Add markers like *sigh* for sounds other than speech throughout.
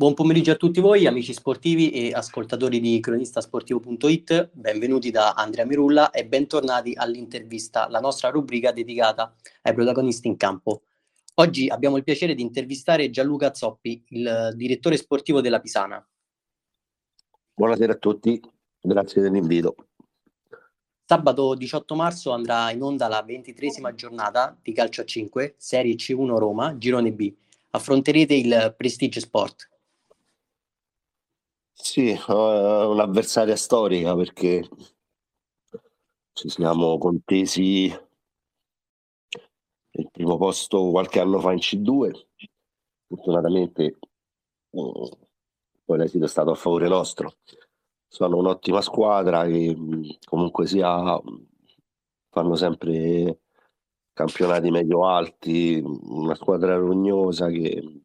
Buon pomeriggio a tutti voi, amici sportivi e ascoltatori di cronistasportivo.it. Benvenuti da Andrea Mirulla e bentornati all'intervista, la nostra rubrica dedicata ai protagonisti in campo. Oggi abbiamo il piacere di intervistare Gianluca Zoppi, il direttore sportivo della Pisana. Buonasera a tutti, grazie dell'invito. Sabato 18 marzo andrà in onda la ventitresima giornata di calcio a 5, Serie C1 Roma, Girone B. Affronterete il Prestige Sport. Sì, uh, un'avversaria storica perché ci siamo contesi il primo posto qualche anno fa in C2. Fortunatamente poi l'esito è stato a favore nostro. Sono un'ottima squadra che comunque sia fanno sempre campionati medio alti, una squadra rognosa che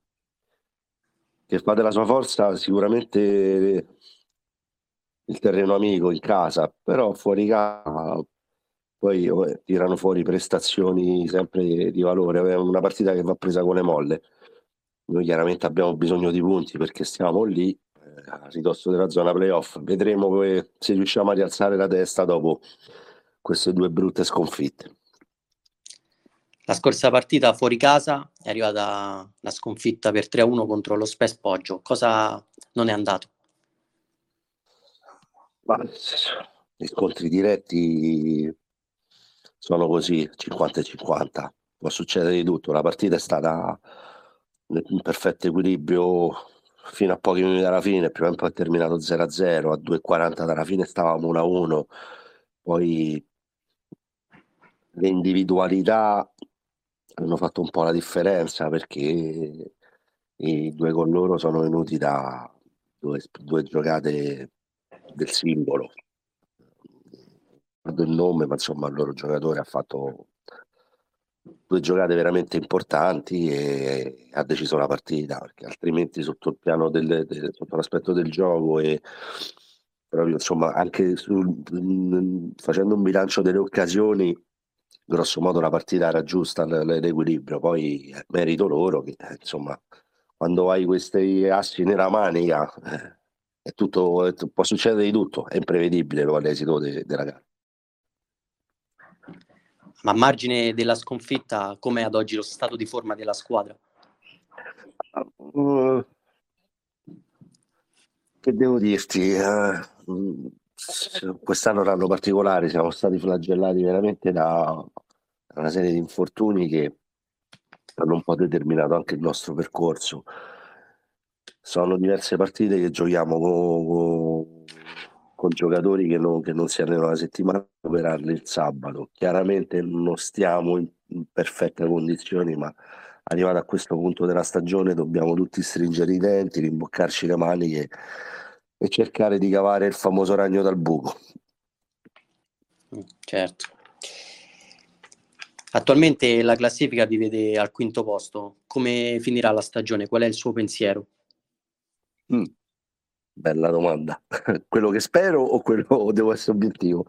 che fa della sua forza sicuramente il terreno amico in casa, però fuori casa poi oh, tirano fuori prestazioni sempre di valore. È una partita che va presa con le molle. Noi chiaramente abbiamo bisogno di punti perché stiamo lì eh, a ridosso della zona playoff. Vedremo se riusciamo a rialzare la testa dopo queste due brutte sconfitte. La scorsa partita fuori casa è arrivata la sconfitta per 3-1 contro lo Spes Poggio. Cosa non è andato? Ma, gli scontri diretti sono così, 50 50. Può succedere di tutto. La partita è stata in perfetto equilibrio fino a pochi minuti dalla fine. Prima un po' è terminato 0-0, a 2-40 dalla fine stavamo 1-1. Poi le individualità hanno fatto un po' la differenza perché i due con loro sono venuti da due, due giocate del simbolo. Guardo il nome, ma insomma il loro giocatore ha fatto due giocate veramente importanti e ha deciso la partita perché altrimenti sotto il piano del, del sotto l'aspetto del gioco e proprio insomma anche sul, facendo un bilancio delle occasioni grosso modo la partita era giusta, l'equilibrio, poi è merito loro che eh, insomma quando hai questi assi nella manica eh, è tutto, è, può succedere di tutto, è imprevedibile l'esito de, della gara. Ma a margine della sconfitta, com'è ad oggi lo stato di forma della squadra? Uh, che devo dirti? Uh, quest'anno è un anno particolare, siamo stati flagellati veramente da una serie di infortuni che hanno un po' determinato anche il nostro percorso. Sono diverse partite che giochiamo con, con, giocatori che non, che non, si allenano la settimana per il sabato. Chiaramente non stiamo in perfette condizioni, ma arrivato a questo punto della stagione dobbiamo tutti stringere i denti, rimboccarci le maniche e cercare di cavare il famoso ragno dal buco. Certo. Attualmente la classifica vi vede al quinto posto. Come finirà la stagione? Qual è il suo pensiero? Mm, bella domanda. *laughs* quello che spero o quello devo essere obiettivo?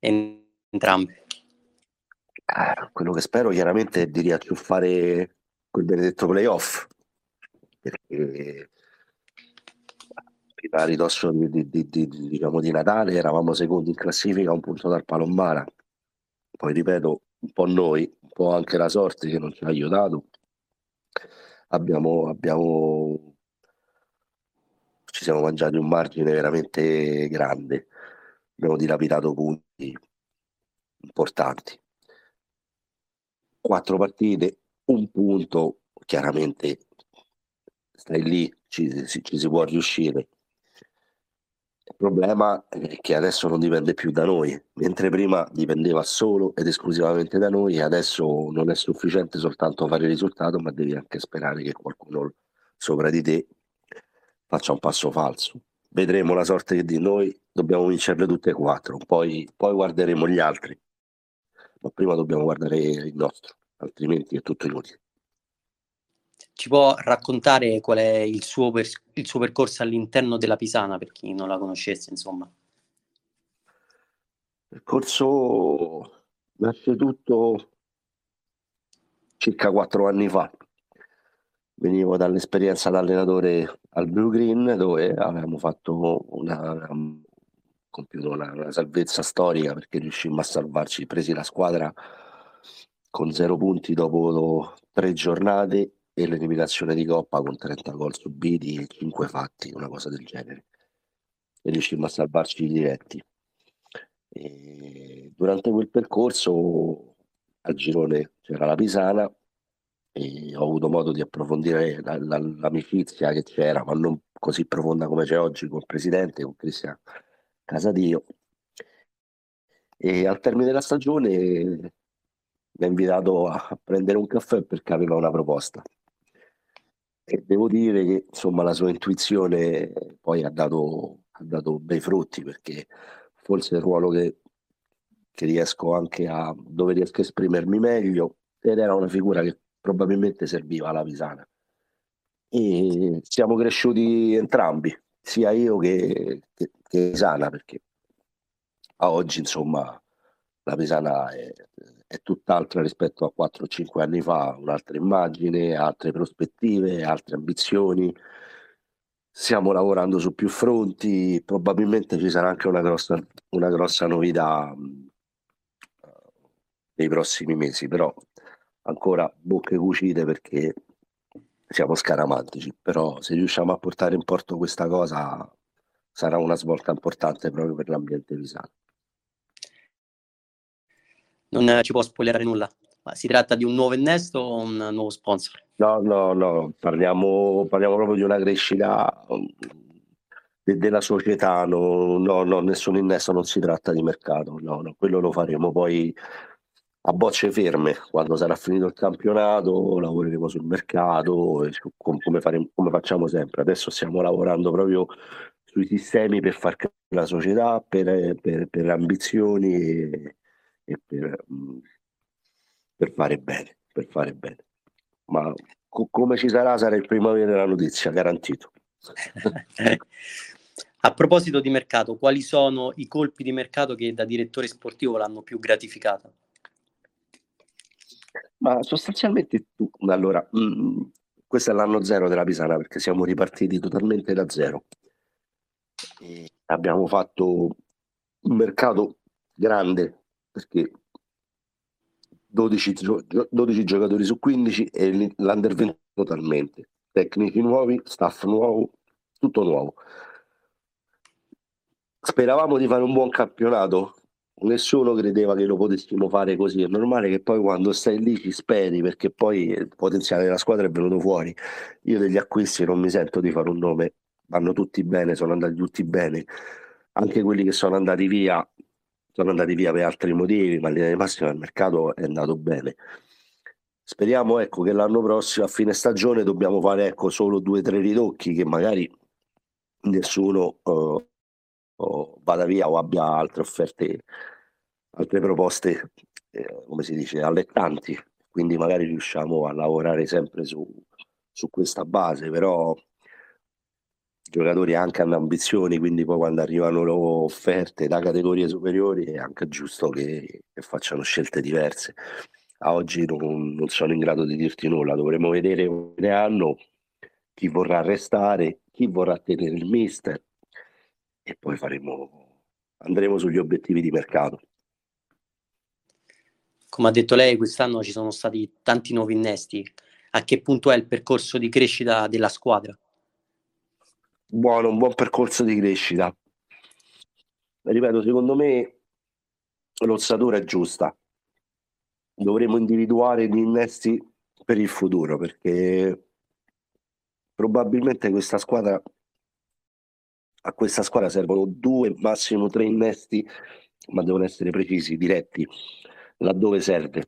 Entrambe. Eh, quello che spero chiaramente è di riacciuffare quel benedetto playoff. Perché a ridosso di, di, di, diciamo di Natale eravamo secondi in classifica a un punto dal Palombara. Poi ripeto un po' noi un po' anche la sorte che non ci ha aiutato. Abbiamo, abbiamo ci siamo mangiati un margine veramente grande. Abbiamo dilapidato punti importanti. Quattro partite un punto chiaramente stai lì ci, ci si può riuscire il problema è che adesso non dipende più da noi, mentre prima dipendeva solo ed esclusivamente da noi adesso non è sufficiente soltanto fare il risultato, ma devi anche sperare che qualcuno sopra di te faccia un passo falso. Vedremo la sorte di noi, dobbiamo vincerle tutte e quattro, poi, poi guarderemo gli altri, ma prima dobbiamo guardare il nostro, altrimenti è tutto inutile. Ci può raccontare qual è il suo, per, il suo percorso all'interno della Pisana, per chi non la conoscesse, insomma? Il percorso nasce tutto circa quattro anni fa. venivo dall'esperienza da allenatore al Blue Green dove avevamo fatto una, compiuto una, una, salvezza storica perché riuscimmo a salvarci, presi la squadra con zero punti dopo tre giornate e l'eliminazione di Coppa con 30 gol subiti e 5 fatti, una cosa del genere. E riuscimmo a salvarci i diretti. E durante quel percorso al girone c'era la Pisana e ho avuto modo di approfondire la, la, l'amicizia che c'era, ma non così profonda come c'è oggi con il presidente, con Cristian Casadio. E al termine della stagione mi ha invitato a prendere un caffè perché aveva una proposta. Devo dire che insomma la sua intuizione poi ha dato, ha dato bei frutti perché forse il ruolo che, che riesco anche a dove riesco a esprimermi meglio ed era una figura che probabilmente serviva alla Pisana. E siamo cresciuti entrambi, sia io che, che, che Pisana, perché a oggi insomma la Pisana è, è tutt'altra rispetto a 4-5 anni fa, un'altra immagine, altre prospettive, altre ambizioni. Stiamo lavorando su più fronti, probabilmente ci sarà anche una grossa, una grossa novità nei prossimi mesi, però ancora bocche cucite perché siamo scaramantici, però se riusciamo a portare in porto questa cosa sarà una svolta importante proprio per l'ambiente visano. Non ci può spoilerare nulla, ma si tratta di un nuovo innesto o un nuovo sponsor? No, no, no, parliamo, parliamo proprio di una crescita um, de- della società, no, no, no, nessun innesto, non si tratta di mercato, no, no, quello lo faremo poi a bocce ferme. Quando sarà finito il campionato lavoreremo sul mercato, come, faremo, come facciamo sempre. Adesso stiamo lavorando proprio sui sistemi per far crescere la società, per, per, per ambizioni e, e per, mm, per, fare bene, per fare bene. Ma co- come ci sarà, sarà il primo a avere la notizia, garantito. *laughs* A proposito di mercato, quali sono i colpi di mercato che da direttore sportivo l'hanno più gratificata? Ma sostanzialmente tu, allora, mh, mm, questo è l'anno zero della Pisana perché siamo ripartiti totalmente da zero. E abbiamo fatto un mercato grande perché 12, 12 giocatori su 15 e l'under 20 totalmente. Tecnici nuovi, staff nuovo, tutto nuovo. Speravamo di fare un buon campionato, nessuno credeva che lo potessimo fare così. È normale che poi quando stai lì ci speri perché poi il potenziale della squadra è venuto fuori. Io degli acquisti non mi sento di fare un nome, vanno tutti bene, sono andati tutti bene. Anche quelli che sono andati via sono andati via per altri motivi, ma in linea di massima il mercato è andato bene. Speriamo ecco, che l'anno prossimo, a fine stagione, dobbiamo fare ecco, solo due o tre ritocchi che magari nessuno uh, vada via o abbia altre offerte, altre proposte, eh, come si dice, allettanti. Quindi magari riusciamo a lavorare sempre su, su questa base, però giocatori anche hanno ambizioni, quindi poi quando arrivano loro offerte da categorie superiori è anche giusto che, che facciano scelte diverse. A oggi non, non, sono in grado di dirti nulla, dovremo vedere come hanno chi vorrà restare, chi vorrà tenere il mister e poi faremo, andremo sugli obiettivi di mercato. Come ha detto lei, quest'anno ci sono stati tanti nuovi innesti. A che punto è il percorso di crescita della squadra? Buono, un buon percorso di crescita. Ripeto, secondo me l'ossatura è giusta. Dovremmo individuare gli innesti per il futuro perché probabilmente questa squadra a questa squadra servono due, massimo tre innesti, ma devono essere precisi, diretti, laddove serve.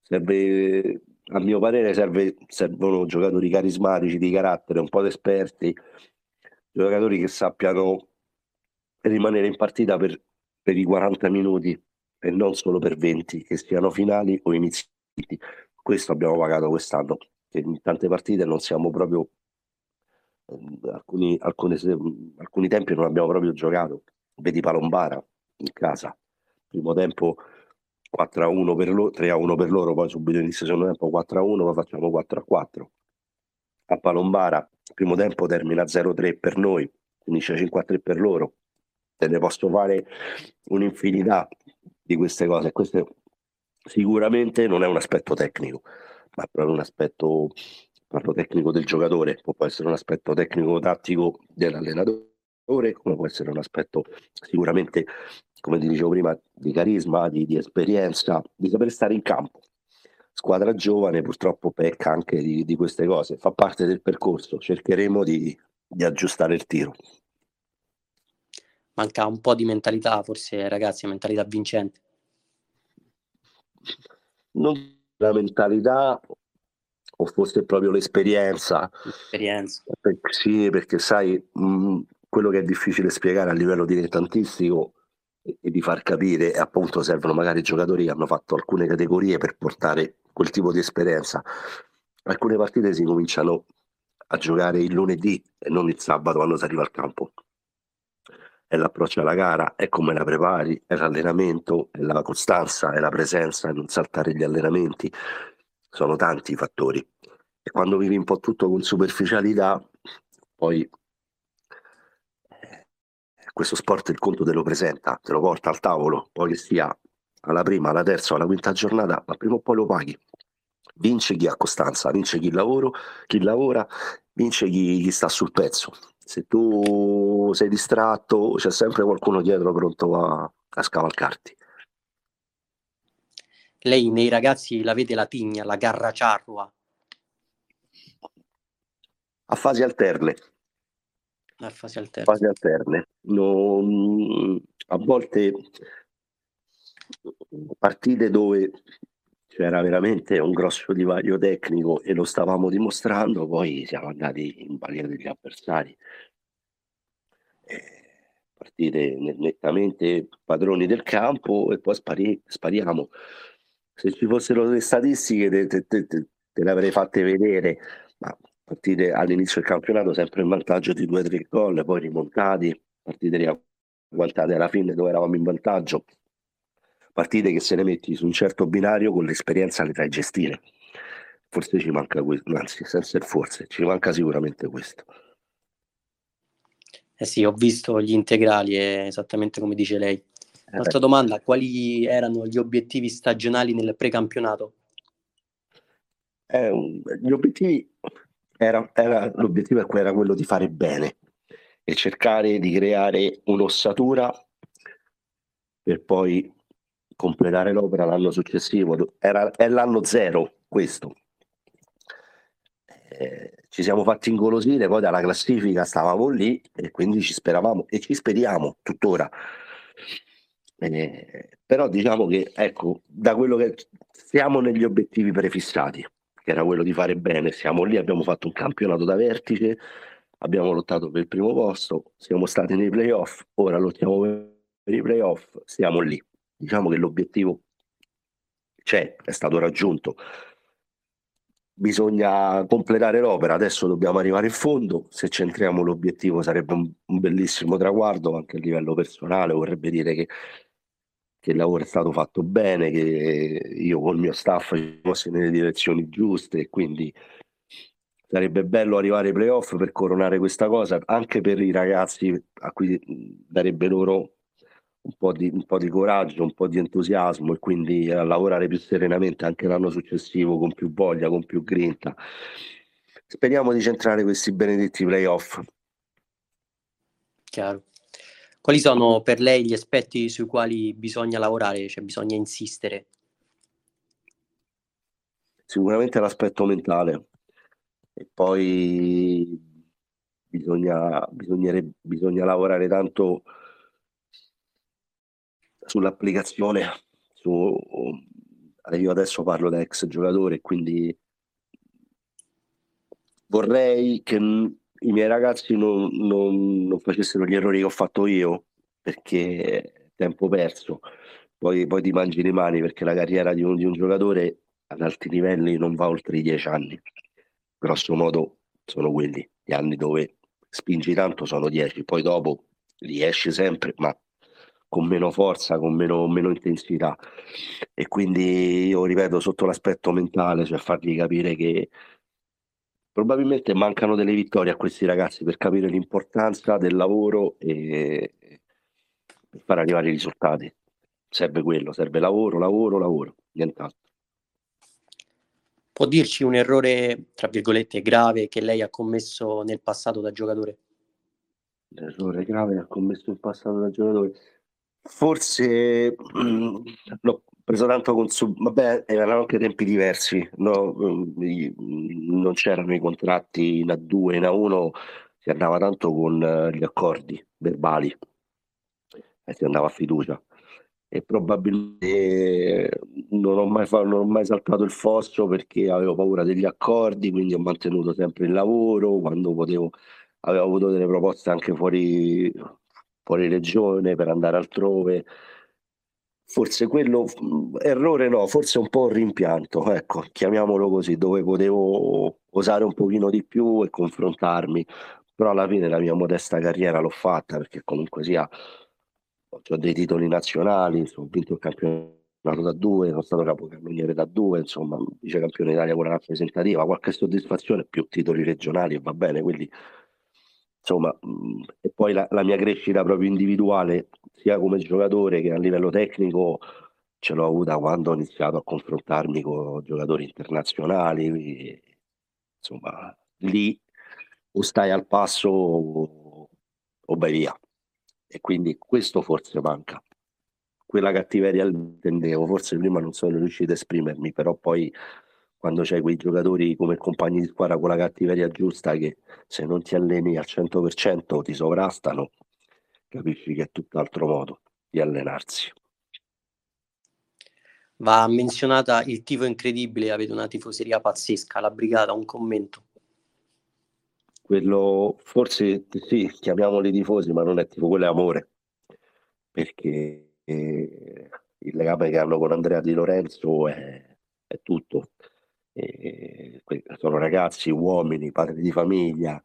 Serve, a mio parere, serve, servono giocatori carismatici, di carattere, un po' esperti, giocatori che sappiano rimanere in partita per, per i 40 minuti e non solo per 20, che siano finali o inizi. Questo abbiamo pagato quest'anno, che in tante partite non siamo proprio alcuni, alcuni, alcuni tempi non abbiamo proprio giocato. Vedi Palombara in casa, primo tempo 4 a 1 per loro, 3 a 1 per loro, poi subito inizio secondo tempo 4 a 1, poi facciamo 4 a 4. a Palombara, primo tempo termina 0-3 per noi, finisce 5-3 per loro, te ne posso fare un'infinità di queste cose. Questo sicuramente non è un aspetto tecnico, ma è proprio un aspetto proprio tecnico del giocatore, può essere un aspetto tecnico-tattico dell'allenatore, come può essere un aspetto sicuramente, come ti dicevo prima, di carisma, di, di esperienza, di saper stare in campo. Squadra giovane purtroppo pecca anche di, di queste cose, fa parte del percorso, cercheremo di, di aggiustare il tiro manca un po' di mentalità, forse ragazzi, mentalità vincente. Non la mentalità o forse proprio l'esperienza. L'esperienza. sì, perché sai, mh, quello che è difficile spiegare a livello dilettantistico e, di far capire, appunto servono magari giocatori che hanno fatto alcune categorie per portare quel tipo di esperienza. Alcune partite si cominciano a giocare il lunedì e non il sabato quando si arriva al campo è l'approccio alla gara, è come la prepari, è l'allenamento, è la costanza, è la presenza, è non saltare gli allenamenti. Sono tanti i fattori. E quando vivi un po' tutto con superficialità, poi questo sport il conto te lo presenta, te lo porta al tavolo, poi che sia alla prima, alla terza alla quinta giornata, ma prima o poi lo paghi. Vince chi ha costanza, vince chi, lavoro, chi lavora, vince chi, chi sta sul pezzo se tu sei distratto c'è sempre qualcuno dietro pronto a, a scavalcarti. Lei nei ragazzi la vede la tigna, la garra ciarrua? A fasi alterne. A fasi alterne. Fasi alterne. Non, a volte partite dove c'era veramente un grosso divario tecnico e lo stavamo dimostrando, poi siamo andati in balia degli avversari. Eh, partite nettamente padroni del campo e poi spari- spariamo. Se ci fossero le statistiche te, te, te, te le avrei fatte vedere, partite all'inizio del campionato sempre in vantaggio di 2-3 gol, poi rimontati, partite riagguantate alla fine dove eravamo in vantaggio, partite che se le metti su un certo binario con l'esperienza le fai gestire. Forse ci manca questo, anzi, senza il forse, ci manca sicuramente questo. Eh sì, ho visto gli integrali, esattamente come dice lei. Eh Un'altra domanda, quali erano gli obiettivi stagionali nel precampionato? Eh, gli obiettivi era, era, l'obiettivo era quello di fare bene e cercare di creare un'ossatura per poi completare l'opera l'anno successivo, era, è l'anno zero questo. Eh, ci siamo fatti ingolosire, poi dalla classifica stavamo lì e quindi ci speravamo e ci speriamo tuttora. Eh, però diciamo che ecco, da quello che siamo negli obiettivi prefissati, che era quello di fare bene, siamo lì, abbiamo fatto un campionato da vertice, abbiamo lottato per il primo posto, siamo stati nei playoff, ora lottiamo per i playoff, siamo lì. Diciamo che l'obiettivo c'è, è stato raggiunto. Bisogna completare l'opera, adesso dobbiamo arrivare in fondo, se centriamo l'obiettivo sarebbe un, bellissimo traguardo anche a livello personale, vorrebbe dire che, che, il lavoro è stato fatto bene, che io col mio staff ci fossi nelle direzioni giuste e quindi sarebbe bello arrivare ai playoff per coronare questa cosa, anche per i ragazzi a cui darebbe loro un po, di, un po' di coraggio, un po' di entusiasmo e quindi a lavorare più serenamente anche l'anno successivo con più voglia, con più grinta. Speriamo di centrare questi benedetti playoff. Chiaro. Quali sono per lei gli aspetti sui quali bisogna lavorare, cioè bisogna insistere? Sicuramente l'aspetto mentale e poi bisogna, bisogna lavorare tanto sull'applicazione, su, io adesso parlo da ex giocatore, quindi vorrei che i miei ragazzi non, non, non, facessero gli errori che ho fatto io, perché tempo perso. Poi, poi ti mangi le mani perché la carriera di un, di un giocatore ad alti livelli non va oltre i dieci anni. Grosso modo sono quelli, gli anni dove spingi tanto sono dieci, poi dopo riesci sempre, ma con meno forza, con meno, meno, intensità. E quindi io ripeto, sotto l'aspetto mentale, cioè fargli capire che, probabilmente mancano delle vittorie a questi ragazzi per capire l'importanza del lavoro e per far arrivare i risultati. Serve quello, serve lavoro, lavoro, lavoro, nient'altro. Può dirci un errore, tra virgolette, grave che lei ha commesso nel passato da giocatore? L'errore grave che ha commesso in passato da giocatore? Forse *clears throat* l'ho preso tanto con su... Vabbè, erano anche tempi diversi, no? non c'erano i contratti in A2, in A1, si andava tanto con gli accordi verbali e si andava a fiducia e probabilmente non ho, mai non ho mai saltato il fosso perché avevo paura degli accordi, quindi ho mantenuto sempre il lavoro, quando potevo avevo avuto delle proposte anche fuori, fuori regione per andare altrove. Forse quello, errore no, forse un po' rimpianto, ecco, chiamiamolo così, dove potevo osare un pochino di più e confrontarmi, però alla fine la mia modesta carriera l'ho fatta perché comunque sia ho dei titoli nazionali, ho vinto il campionato da due, sono stato capocannoniere da due, insomma, vice campione d'Italia con la rappresentativa, qualche soddisfazione, più titoli regionali e va bene, quindi insomma, e poi la, la, mia crescita proprio individuale, sia come giocatore che a livello tecnico, ce l'ho avuta quando ho iniziato a confrontarmi con giocatori internazionali, quindi, insomma, lì o stai al passo o, vai via e quindi questo forse manca. Quella cattiveria intendevo, forse prima non sono riuscito a esprimermi, però poi quando c'hai quei giocatori come compagni di squadra con la cattiveria giusta che se non ti alleni al 100% ti sovrastano, capisci che è tutt'altro modo di allenarsi. Va menzionata il tifo incredibile, avete una tifoseria pazzesca, la brigata, un commento quello forse sì, chiamiamoli tifosi, ma non è tipo quello è amore, perché eh, il legame che hanno con Andrea Di Lorenzo è, è tutto. E, sono ragazzi, uomini, padri di famiglia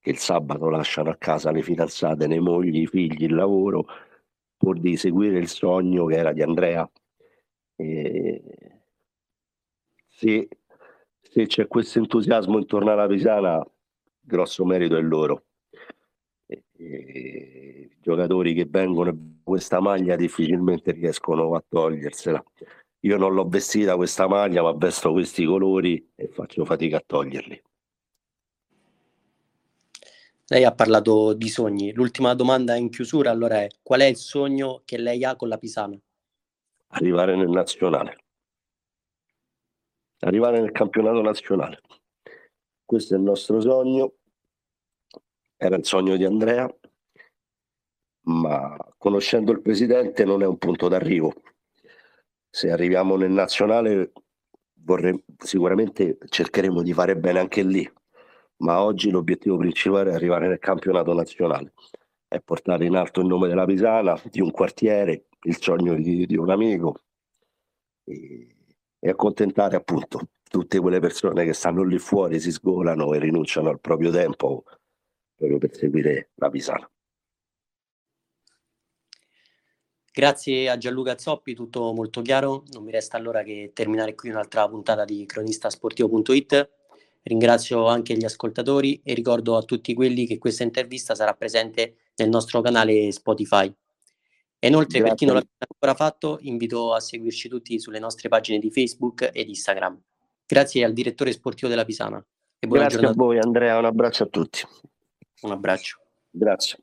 che il sabato lasciano a casa le fidanzate, le mogli, i figli, il lavoro, pur di seguire il sogno che era di Andrea. E, se, se c'è questo entusiasmo intorno alla Pisana, grosso merito è loro. E, giocatori che vengono questa maglia difficilmente riescono a togliersela. Io non l'ho vestita questa maglia, ma vesto questi colori e faccio fatica a toglierli. Lei ha parlato di sogni. L'ultima domanda in chiusura allora è qual è il sogno che lei ha con la Pisana? Arrivare nel nazionale. Arrivare nel campionato nazionale. Questo è il nostro sogno era il sogno di Andrea, ma conoscendo il presidente non è un punto d'arrivo. Se arriviamo nel nazionale vorrei, sicuramente cercheremo di fare bene anche lì, ma oggi l'obiettivo principale è arrivare nel campionato nazionale, è portare in alto il nome della Pisana, di un quartiere, il sogno di, di un amico e, e accontentare appunto tutte quelle persone che stanno lì fuori, si sgolano e rinunciano al proprio tempo proprio per seguire la Pisana. Grazie a Gianluca Zoppi, tutto molto chiaro. Non mi resta allora che terminare qui un'altra puntata di cronistasportivo.it. Ringrazio anche gli ascoltatori e ricordo a tutti quelli che questa intervista sarà presente nel nostro canale Spotify. E inoltre, Grazie. per chi non l'ha ancora fatto, invito a seguirci tutti sulle nostre pagine di Facebook ed Instagram. Grazie al direttore sportivo della Pisana. Grazie giornata. a voi Andrea, un abbraccio a tutti. Un abbraccio. Grazie.